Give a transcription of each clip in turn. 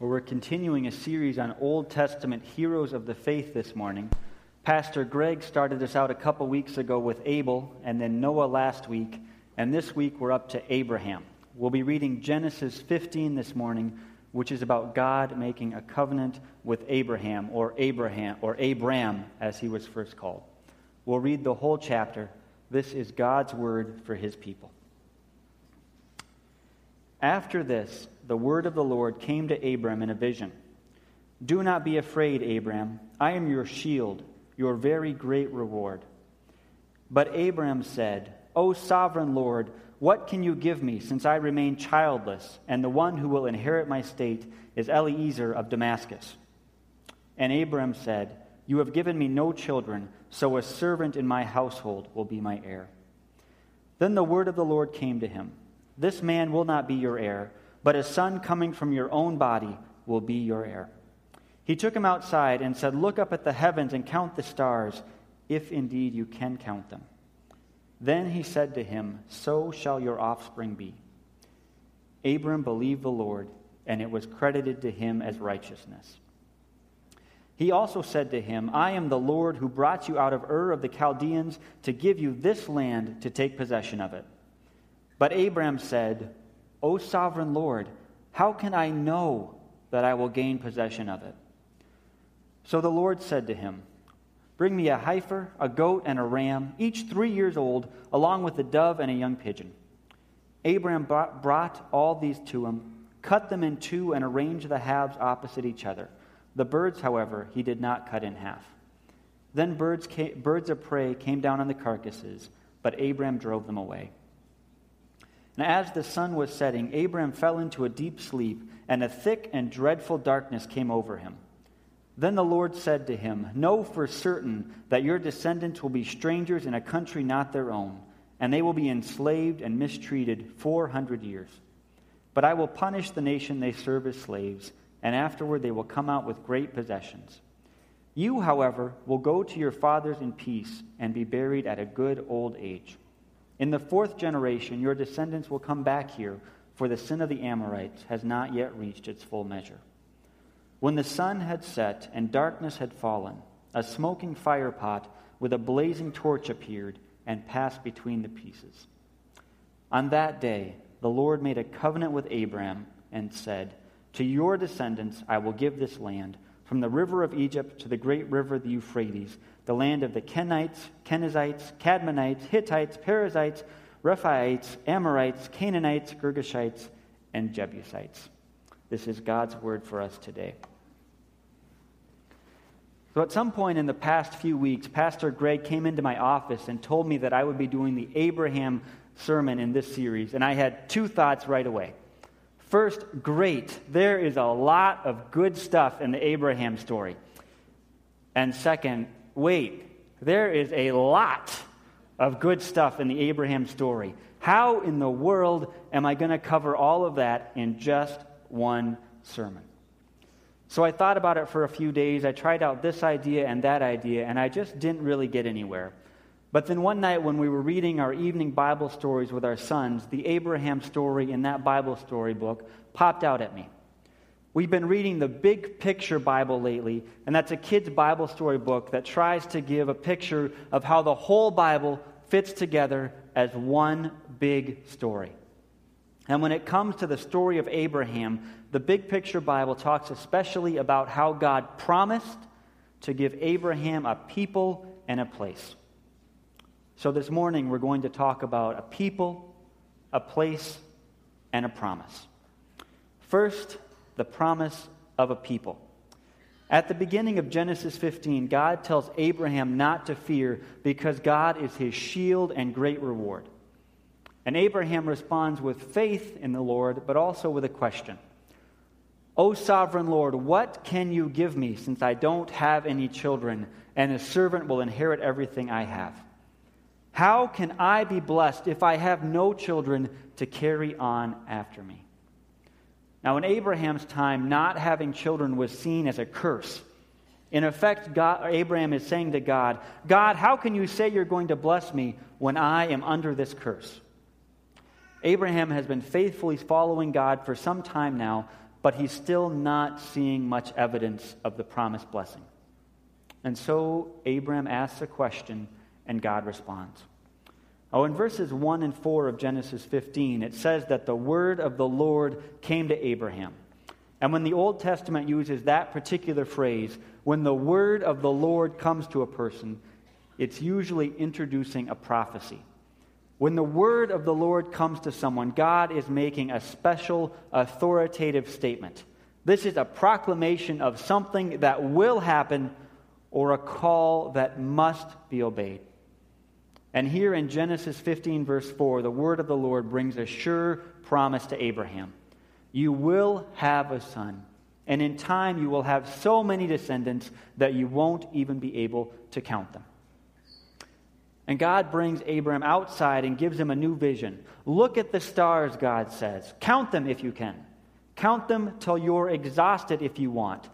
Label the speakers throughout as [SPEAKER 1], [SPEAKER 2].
[SPEAKER 1] where we're continuing a series on Old Testament heroes of the faith this morning. Pastor Greg started us out a couple weeks ago with Abel, and then Noah last week, and this week we're up to Abraham. We'll be reading Genesis 15 this morning, which is about God making a covenant with Abraham, or Abraham, or Abram, as he was first called. We'll read the whole chapter. This is God's word for his people. After this, the word of the Lord came to Abram in a vision. Do not be afraid, Abram. I am your shield, your very great reward. But Abram said, O sovereign Lord, what can you give me, since I remain childless, and the one who will inherit my state is Eliezer of Damascus? And Abram said, You have given me no children, so a servant in my household will be my heir. Then the word of the Lord came to him This man will not be your heir but a son coming from your own body will be your heir. He took him outside and said, Look up at the heavens and count the stars, if indeed you can count them. Then he said to him, So shall your offspring be. Abram believed the Lord, and it was credited to him as righteousness. He also said to him, I am the Lord who brought you out of Ur of the Chaldeans to give you this land to take possession of it. But Abram said, O sovereign Lord, how can I know that I will gain possession of it? So the Lord said to him, Bring me a heifer, a goat, and a ram, each three years old, along with a dove and a young pigeon. Abraham brought all these to him, cut them in two, and arranged the halves opposite each other. The birds, however, he did not cut in half. Then birds, came, birds of prey came down on the carcasses, but Abraham drove them away. And as the sun was setting, Abram fell into a deep sleep, and a thick and dreadful darkness came over him. Then the Lord said to him, Know for certain that your descendants will be strangers in a country not their own, and they will be enslaved and mistreated 400 years. But I will punish the nation they serve as slaves, and afterward they will come out with great possessions. You, however, will go to your fathers in peace and be buried at a good old age. In the fourth generation, your descendants will come back here, for the sin of the Amorites has not yet reached its full measure. When the sun had set and darkness had fallen, a smoking firepot with a blazing torch appeared and passed between the pieces. On that day, the Lord made a covenant with Abram and said, To your descendants I will give this land, from the river of Egypt to the great river, the Euphrates the land of the Kenites, Kenizzites, Cadmonites, Hittites, Perizzites, Rephaites, Amorites, Canaanites, Girgashites, and Jebusites. This is God's word for us today. So, at some point in the past few weeks, Pastor Greg came into my office and told me that I would be doing the Abraham sermon in this series, and I had two thoughts right away. First, great. There is a lot of good stuff in the Abraham story. And second, wait, there is a lot of good stuff in the Abraham story. How in the world am I going to cover all of that in just one sermon? So I thought about it for a few days. I tried out this idea and that idea, and I just didn't really get anywhere. But then one night when we were reading our evening Bible stories with our sons, the Abraham story in that Bible story book popped out at me. We've been reading the Big Picture Bible lately, and that's a kid's Bible story book that tries to give a picture of how the whole Bible fits together as one big story. And when it comes to the story of Abraham, the Big Picture Bible talks especially about how God promised to give Abraham a people and a place. So this morning, we're going to talk about a people, a place, and a promise. First, the promise of a people. At the beginning of Genesis 15, God tells Abraham not to fear because God is his shield and great reward. And Abraham responds with faith in the Lord, but also with a question O sovereign Lord, what can you give me since I don't have any children, and a servant will inherit everything I have? How can I be blessed if I have no children to carry on after me? Now, in Abraham's time, not having children was seen as a curse. In effect, God, Abraham is saying to God, God, how can you say you're going to bless me when I am under this curse? Abraham has been faithfully following God for some time now, but he's still not seeing much evidence of the promised blessing. And so Abraham asks a question, and God responds. Oh, in verses 1 and 4 of Genesis 15, it says that the word of the Lord came to Abraham. And when the Old Testament uses that particular phrase, when the word of the Lord comes to a person, it's usually introducing a prophecy. When the word of the Lord comes to someone, God is making a special authoritative statement. This is a proclamation of something that will happen or a call that must be obeyed. And here in Genesis 15, verse 4, the word of the Lord brings a sure promise to Abraham You will have a son, and in time you will have so many descendants that you won't even be able to count them. And God brings Abraham outside and gives him a new vision. Look at the stars, God says. Count them if you can. Count them till you're exhausted if you want.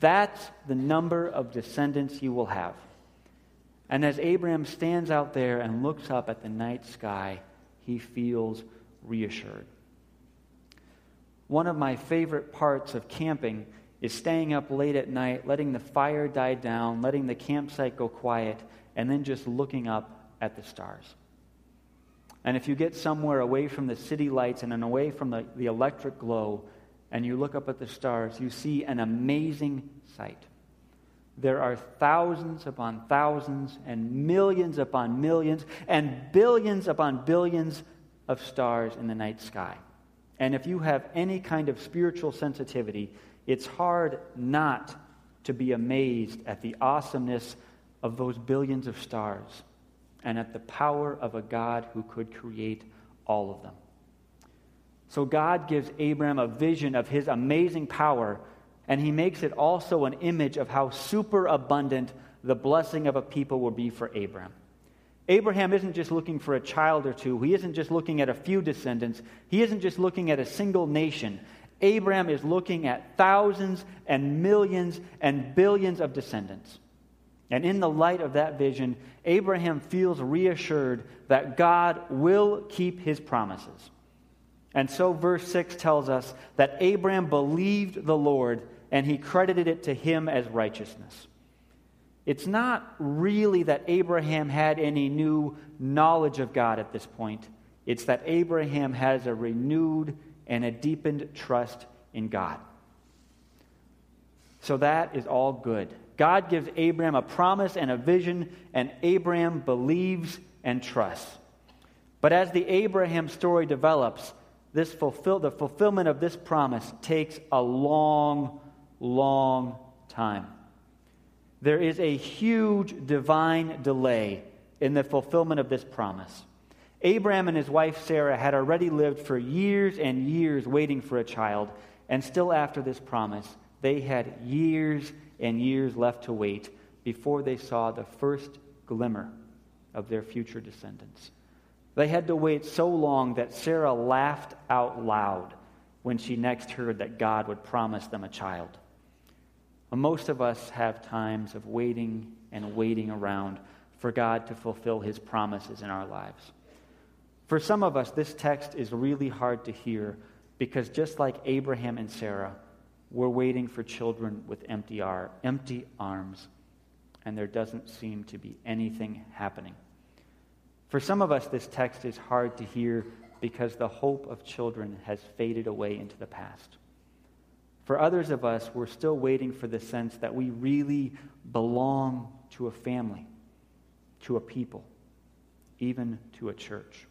[SPEAKER 1] That's the number of descendants you will have. And as Abraham stands out there and looks up at the night sky, he feels reassured. One of my favorite parts of camping is staying up late at night, letting the fire die down, letting the campsite go quiet, and then just looking up at the stars. And if you get somewhere away from the city lights and away from the, the electric glow, and you look up at the stars, you see an amazing sight. There are thousands upon thousands, and millions upon millions, and billions upon billions of stars in the night sky. And if you have any kind of spiritual sensitivity, it's hard not to be amazed at the awesomeness of those billions of stars and at the power of a God who could create all of them. So God gives Abraham a vision of his amazing power, and he makes it also an image of how super abundant the blessing of a people will be for Abraham. Abraham isn't just looking for a child or two. He isn't just looking at a few descendants. He isn't just looking at a single nation. Abraham is looking at thousands and millions and billions of descendants. And in the light of that vision, Abraham feels reassured that God will keep his promises. And so, verse 6 tells us that Abraham believed the Lord and he credited it to him as righteousness. It's not really that Abraham had any new knowledge of God at this point, it's that Abraham has a renewed and a deepened trust in God. So, that is all good. God gives Abraham a promise and a vision, and Abraham believes and trusts. But as the Abraham story develops, this fulfill, the fulfillment of this promise takes a long, long time. There is a huge divine delay in the fulfillment of this promise. Abraham and his wife Sarah had already lived for years and years waiting for a child, and still after this promise, they had years and years left to wait before they saw the first glimmer of their future descendants. They had to wait so long that Sarah laughed out loud when she next heard that God would promise them a child. Most of us have times of waiting and waiting around for God to fulfill his promises in our lives. For some of us, this text is really hard to hear because just like Abraham and Sarah, we're waiting for children with empty, ar- empty arms, and there doesn't seem to be anything happening. For some of us, this text is hard to hear because the hope of children has faded away into the past. For others of us, we're still waiting for the sense that we really belong to a family, to a people, even to a church.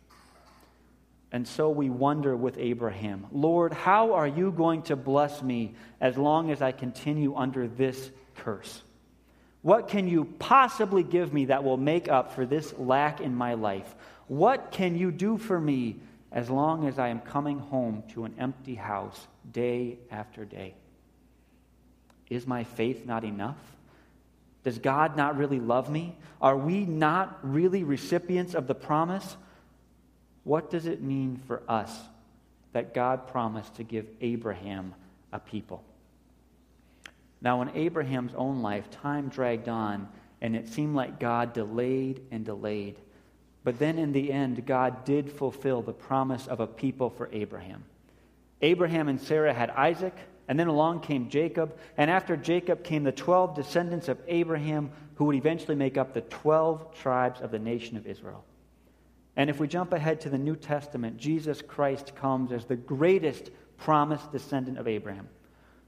[SPEAKER 1] And so we wonder with Abraham Lord, how are you going to bless me as long as I continue under this curse? What can you possibly give me that will make up for this lack in my life? What can you do for me as long as I am coming home to an empty house day after day? Is my faith not enough? Does God not really love me? Are we not really recipients of the promise? What does it mean for us that God promised to give Abraham a people? Now, in Abraham's own life, time dragged on, and it seemed like God delayed and delayed. But then in the end, God did fulfill the promise of a people for Abraham. Abraham and Sarah had Isaac, and then along came Jacob, and after Jacob came the 12 descendants of Abraham, who would eventually make up the 12 tribes of the nation of Israel. And if we jump ahead to the New Testament, Jesus Christ comes as the greatest promised descendant of Abraham.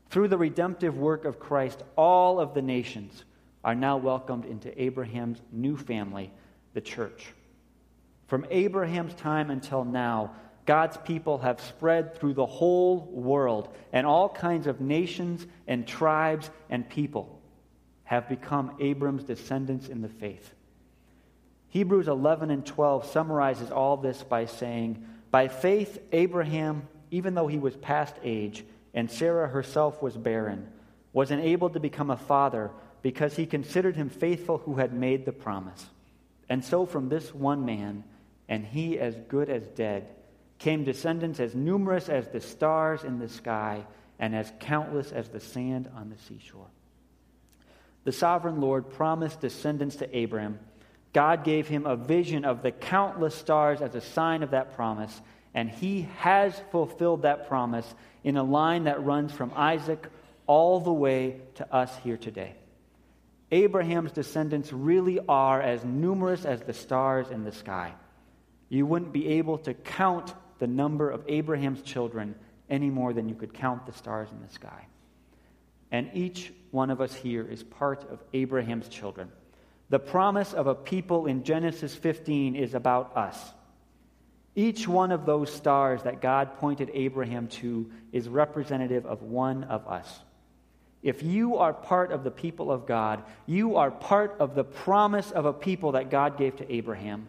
[SPEAKER 1] Through the redemptive work of Christ, all of the nations are now welcomed into Abraham's new family, the church. From Abraham's time until now, God's people have spread through the whole world, and all kinds of nations and tribes and people have become Abram's descendants in the faith. Hebrews 11 and 12 summarizes all this by saying, By faith, Abraham, even though he was past age, and Sarah herself was barren, was enabled to become a father because he considered him faithful who had made the promise. And so from this one man, and he as good as dead, came descendants as numerous as the stars in the sky and as countless as the sand on the seashore. The sovereign Lord promised descendants to Abraham. God gave him a vision of the countless stars as a sign of that promise, and he has fulfilled that promise in a line that runs from Isaac all the way to us here today. Abraham's descendants really are as numerous as the stars in the sky. You wouldn't be able to count the number of Abraham's children any more than you could count the stars in the sky. And each one of us here is part of Abraham's children. The promise of a people in Genesis 15 is about us. Each one of those stars that God pointed Abraham to is representative of one of us. If you are part of the people of God, you are part of the promise of a people that God gave to Abraham.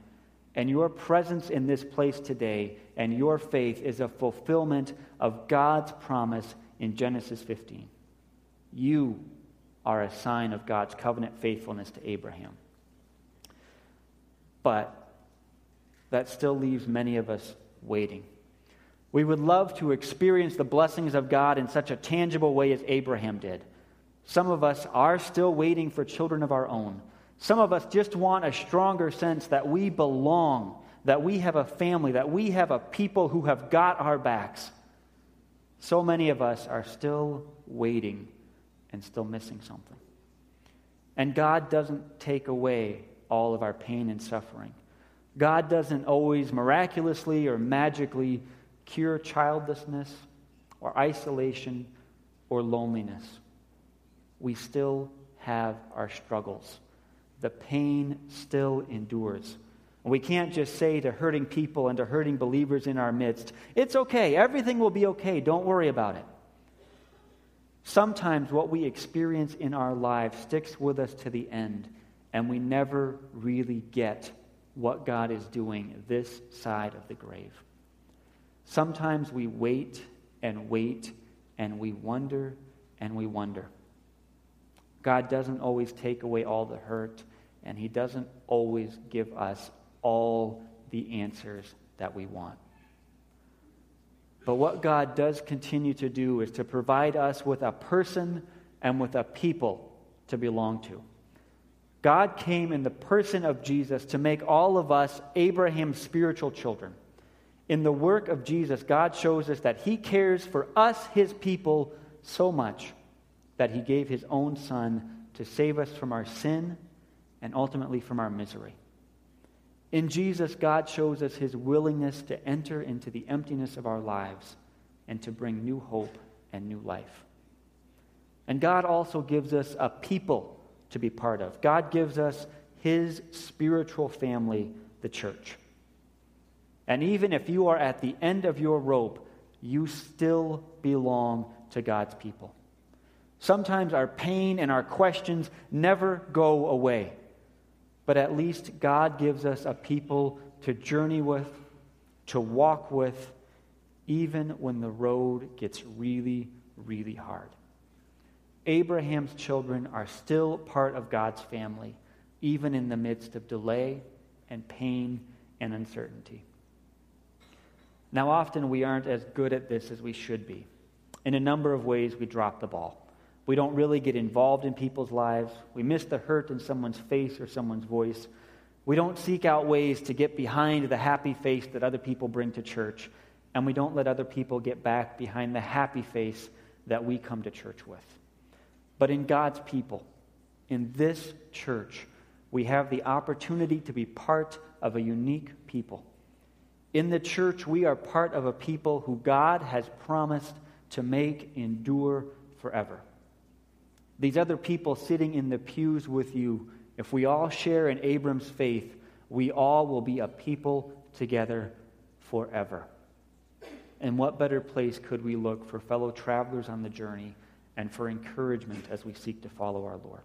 [SPEAKER 1] And your presence in this place today and your faith is a fulfillment of God's promise in Genesis 15. You are a sign of God's covenant faithfulness to Abraham. But that still leaves many of us waiting. We would love to experience the blessings of God in such a tangible way as Abraham did. Some of us are still waiting for children of our own. Some of us just want a stronger sense that we belong, that we have a family, that we have a people who have got our backs. So many of us are still waiting and still missing something. And God doesn't take away all of our pain and suffering. God doesn't always miraculously or magically cure childlessness or isolation or loneliness. We still have our struggles the pain still endures. And We can't just say to hurting people and to hurting believers in our midst, it's okay, everything will be okay, don't worry about it. Sometimes what we experience in our lives sticks with us to the end, and we never really get what God is doing this side of the grave. Sometimes we wait and wait, and we wonder and we wonder. God doesn't always take away all the hurt, and He doesn't always give us all the answers that we want. But what God does continue to do is to provide us with a person and with a people to belong to. God came in the person of Jesus to make all of us Abraham's spiritual children. In the work of Jesus, God shows us that He cares for us, His people, so much that he gave his own son to save us from our sin and ultimately from our misery. In Jesus, God shows us his willingness to enter into the emptiness of our lives and to bring new hope and new life. And God also gives us a people to be part of. God gives us his spiritual family, the church. And even if you are at the end of your rope, you still belong to God's people. Sometimes our pain and our questions never go away. But at least God gives us a people to journey with, to walk with, even when the road gets really, really hard. Abraham's children are still part of God's family, even in the midst of delay and pain and uncertainty. Now, often we aren't as good at this as we should be. In a number of ways, we drop the ball. We don't really get involved in people's lives. We miss the hurt in someone's face or someone's voice. We don't seek out ways to get behind the happy face that other people bring to church. And we don't let other people get back behind the happy face that we come to church with. But in God's people, in this church, we have the opportunity to be part of a unique people. In the church, we are part of a people who God has promised to make endure forever. These other people sitting in the pews with you, if we all share in Abram's faith, we all will be a people together forever. And what better place could we look for fellow travelers on the journey and for encouragement as we seek to follow our Lord?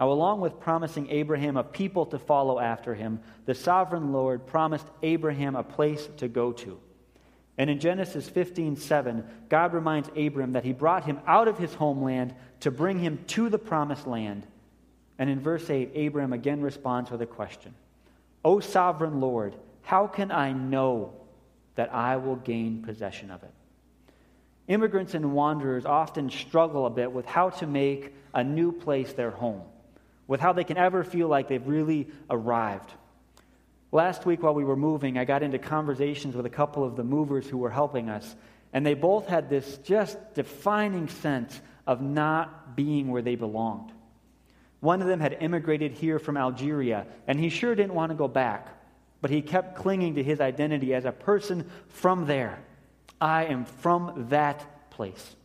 [SPEAKER 1] Now, along with promising Abraham a people to follow after him, the sovereign Lord promised Abraham a place to go to. And in Genesis 15 7, God reminds Abram that he brought him out of his homeland to bring him to the promised land. And in verse 8, Abram again responds with a question O sovereign Lord, how can I know that I will gain possession of it? Immigrants and wanderers often struggle a bit with how to make a new place their home with how they can ever feel like they've really arrived. Last week, while we were moving, I got into conversations with a couple of the movers who were helping us, and they both had this just defining sense of not being where they belonged. One of them had immigrated here from Algeria, and he sure didn't want to go back, but he kept clinging to his identity as a person from there. I am from that place.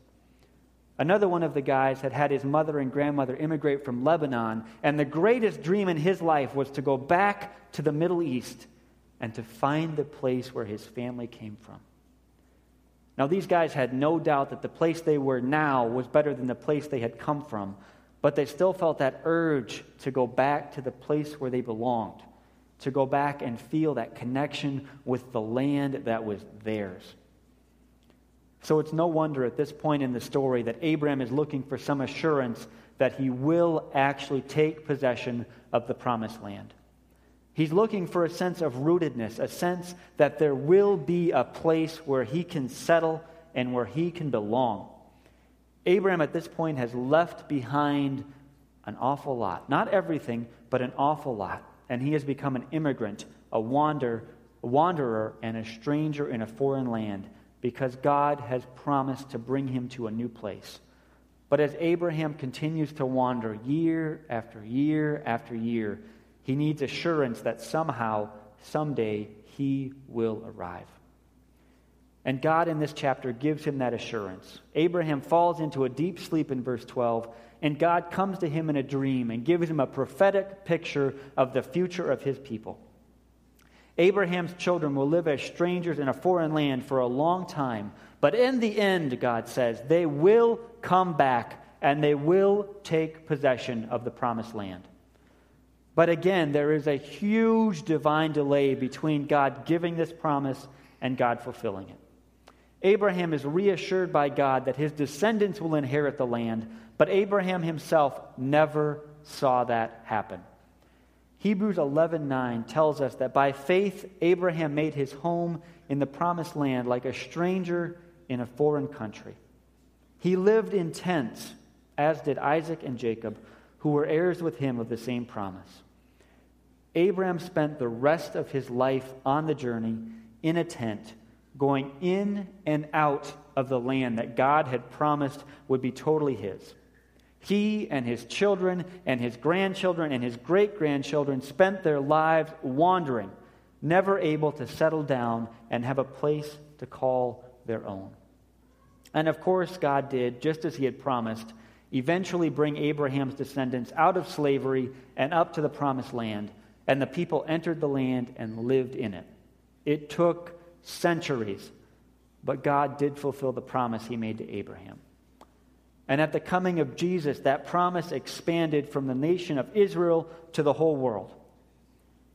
[SPEAKER 1] Another one of the guys had had his mother and grandmother immigrate from Lebanon, and the greatest dream in his life was to go back to the Middle East and to find the place where his family came from. Now, these guys had no doubt that the place they were now was better than the place they had come from, but they still felt that urge to go back to the place where they belonged, to go back and feel that connection with the land that was theirs. So it's no wonder at this point in the story that Abraham is looking for some assurance that he will actually take possession of the promised land. He's looking for a sense of rootedness, a sense that there will be a place where he can settle and where he can belong. Abraham at this point has left behind an awful lot. Not everything, but an awful lot. And he has become an immigrant, a, wander, a wanderer, and a stranger in a foreign land because God has promised to bring him to a new place. But as Abraham continues to wander year after year after year, he needs assurance that somehow, someday, he will arrive. And God in this chapter gives him that assurance. Abraham falls into a deep sleep in verse 12, and God comes to him in a dream and gives him a prophetic picture of the future of his people. Abraham's children will live as strangers in a foreign land for a long time. But in the end, God says, they will come back and they will take possession of the promised land. But again, there is a huge divine delay between God giving this promise and God fulfilling it. Abraham is reassured by God that his descendants will inherit the land, but Abraham himself never saw that happen. Hebrews 11:9 tells us that by faith Abraham made his home in the promised land like a stranger in a foreign country. He lived in tents, as did Isaac and Jacob, who were heirs with him of the same promise. Abraham spent the rest of his life on the journey in a tent, going in and out of the land that God had promised would be totally his. He and his children and his grandchildren and his great grandchildren spent their lives wandering, never able to settle down and have a place to call their own. And of course, God did, just as he had promised, eventually bring Abraham's descendants out of slavery and up to the promised land, and the people entered the land and lived in it. It took centuries, but God did fulfill the promise he made to Abraham. And at the coming of Jesus, that promise expanded from the nation of Israel to the whole world.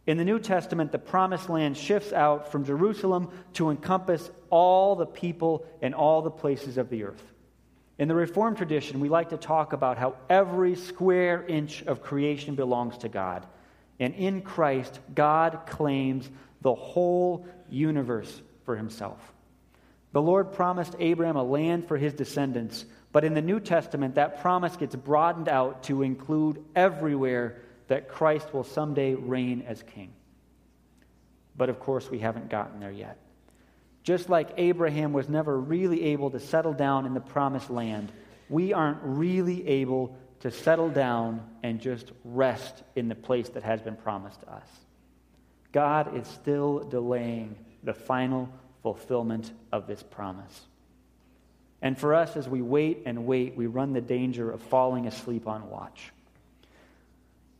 [SPEAKER 1] In the New Testament, the promised land shifts out from Jerusalem to encompass all the people and all the places of the earth. In the Reformed tradition, we like to talk about how every square inch of creation belongs to God. And in Christ, God claims the whole universe for himself. The Lord promised Abraham a land for his descendants but in the New Testament, that promise gets broadened out to include everywhere that Christ will someday reign as king. But of course, we haven't gotten there yet. Just like Abraham was never really able to settle down in the promised land, we aren't really able to settle down and just rest in the place that has been promised to us. God is still delaying the final fulfillment of this promise. And for us, as we wait and wait, we run the danger of falling asleep on watch.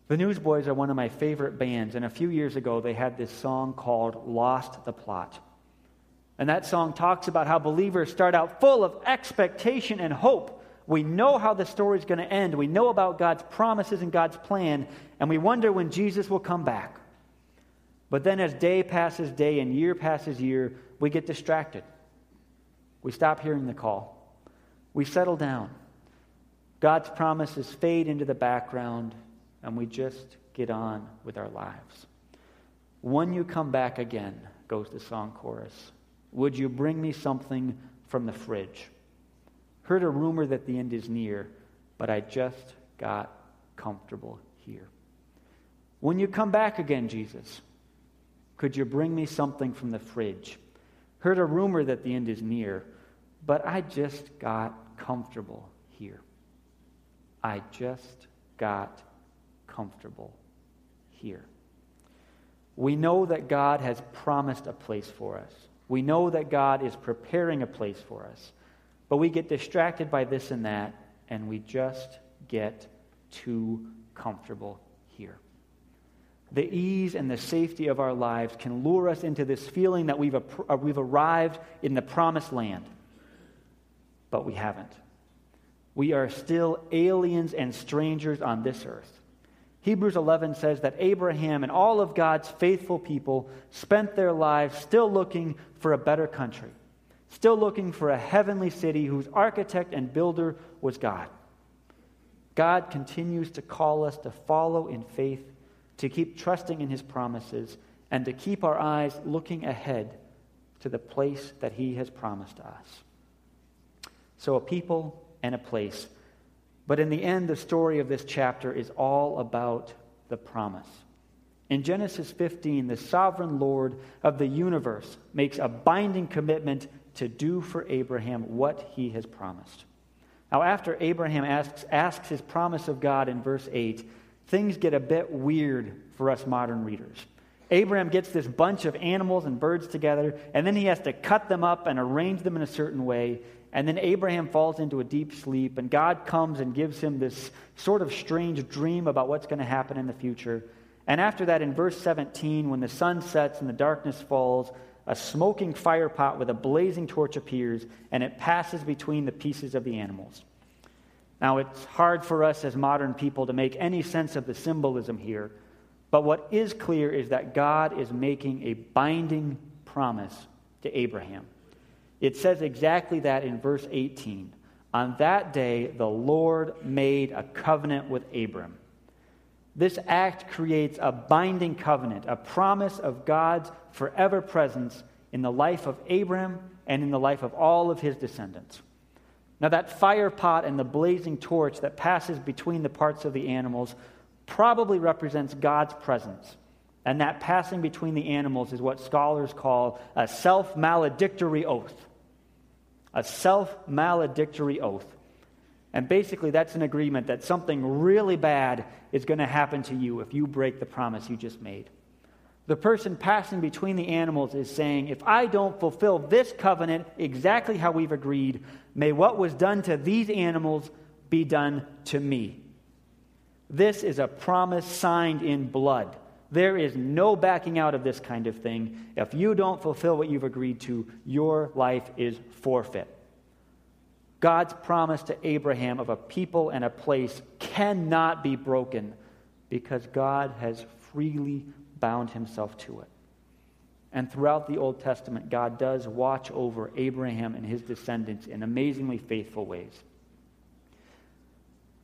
[SPEAKER 1] The Newsboys are one of my favorite bands, and a few years ago they had this song called Lost the Plot. And that song talks about how believers start out full of expectation and hope. We know how the story is going to end. We know about God's promises and God's plan, and we wonder when Jesus will come back. But then, as day passes day and year passes year, we get distracted. We stop hearing the call. We settle down. God's promises fade into the background, and we just get on with our lives. When you come back again, goes the song chorus, would you bring me something from the fridge? Heard a rumor that the end is near, but I just got comfortable here. When you come back again, Jesus, could you bring me something from the fridge? Heard a rumor that the end is near, but I just got comfortable here. I just got comfortable here. We know that God has promised a place for us. We know that God is preparing a place for us. But we get distracted by this and that, and we just get too comfortable here. The ease and the safety of our lives can lure us into this feeling that we've, uh, we've arrived in the promised land, but we haven't. We are still aliens and strangers on this earth. Hebrews 11 says that Abraham and all of God's faithful people spent their lives still looking for a better country, still looking for a heavenly city whose architect and builder was God. God continues to call us to follow in faith, to keep trusting in his promises, and to keep our eyes looking ahead to the place that he has promised us. So, a people and a place but in the end, the story of this chapter is all about the promise. In Genesis 15, the sovereign Lord of the universe makes a binding commitment to do for Abraham what he has promised. Now, after Abraham asks, asks his promise of God in verse 8, things get a bit weird for us modern readers. Abraham gets this bunch of animals and birds together, and then he has to cut them up and arrange them in a certain way. And then Abraham falls into a deep sleep, and God comes and gives him this sort of strange dream about what's going to happen in the future. And after that, in verse 17, when the sun sets and the darkness falls, a smoking fire pot with a blazing torch appears, and it passes between the pieces of the animals. Now, it's hard for us as modern people to make any sense of the symbolism here, but what is clear is that God is making a binding promise to Abraham. It says exactly that in verse 18. On that day, the Lord made a covenant with Abram. This act creates a binding covenant, a promise of God's forever presence in the life of Abram and in the life of all of his descendants. Now, that fire pot and the blazing torch that passes between the parts of the animals probably represents God's presence. And that passing between the animals is what scholars call a self maledictory oath a self maledictory oath. And basically, that's an agreement that something really bad is going to happen to you if you break the promise you just made. The person passing between the animals is saying, If I don't fulfill this covenant exactly how we've agreed, may what was done to these animals be done to me. This is a promise signed in blood. There is no backing out of this kind of thing. If you don't fulfill what you've agreed to, your life is forfeit. God's promise to Abraham of a people and a place cannot be broken because God has freely bound himself to it. And throughout the Old Testament, God does watch over Abraham and his descendants in amazingly faithful ways.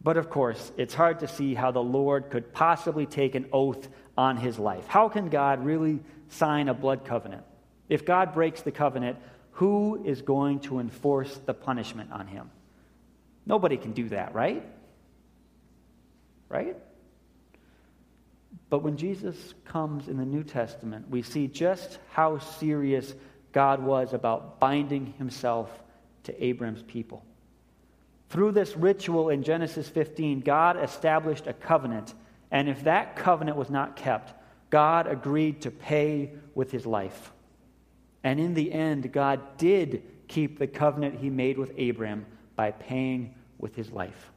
[SPEAKER 1] But of course, it's hard to see how the Lord could possibly take an oath on his life. How can God really sign a blood covenant? If God breaks the covenant, who is going to enforce the punishment on him? Nobody can do that, right? Right? But when Jesus comes in the New Testament, we see just how serious God was about binding himself to Abram's people. Through this ritual in Genesis 15, God established a covenant, and if that covenant was not kept, God agreed to pay with his life. And in the end, God did keep the covenant he made with Abram by paying with his life.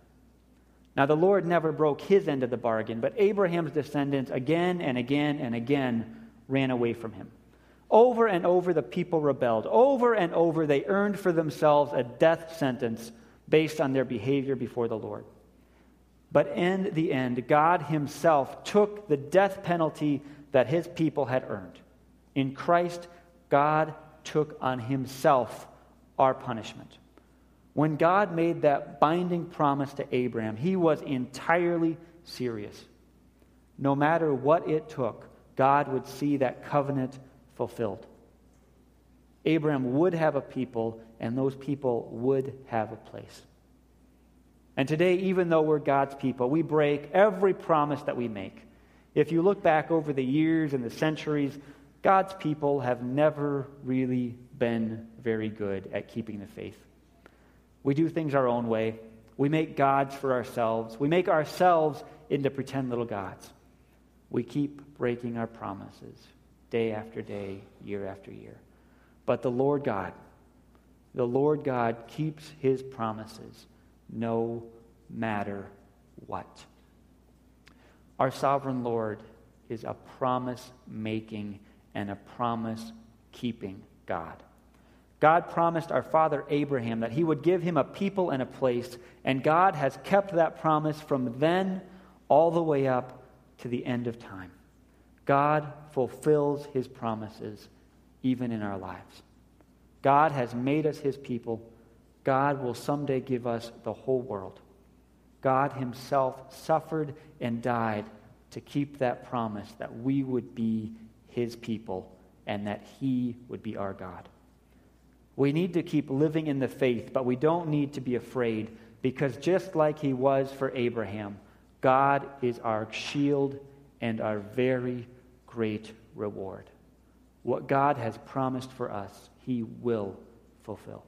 [SPEAKER 1] Now, the Lord never broke his end of the bargain, but Abraham's descendants again and again and again ran away from him. Over and over, the people rebelled. Over and over, they earned for themselves a death sentence based on their behavior before the Lord. But in the end, God Himself took the death penalty that His people had earned. In Christ, God took on Himself our punishment. When God made that binding promise to Abraham, he was entirely serious. No matter what it took, God would see that covenant fulfilled. Abraham would have a people, and those people would have a place. And today, even though we're God's people, we break every promise that we make. If you look back over the years and the centuries, God's people have never really been very good at keeping the faith. We do things our own way. We make gods for ourselves. We make ourselves into pretend little gods. We keep breaking our promises day after day, year after year. But the Lord God, the Lord God keeps his promises no matter what. Our sovereign Lord is a promise making and a promise keeping God. God promised our father Abraham that he would give him a people and a place, and God has kept that promise from then all the way up to the end of time. God fulfills his promises even in our lives. God has made us his people. God will someday give us the whole world. God himself suffered and died to keep that promise that we would be his people and that he would be our God. We need to keep living in the faith, but we don't need to be afraid because just like he was for Abraham, God is our shield and our very great reward. What God has promised for us, he will fulfill.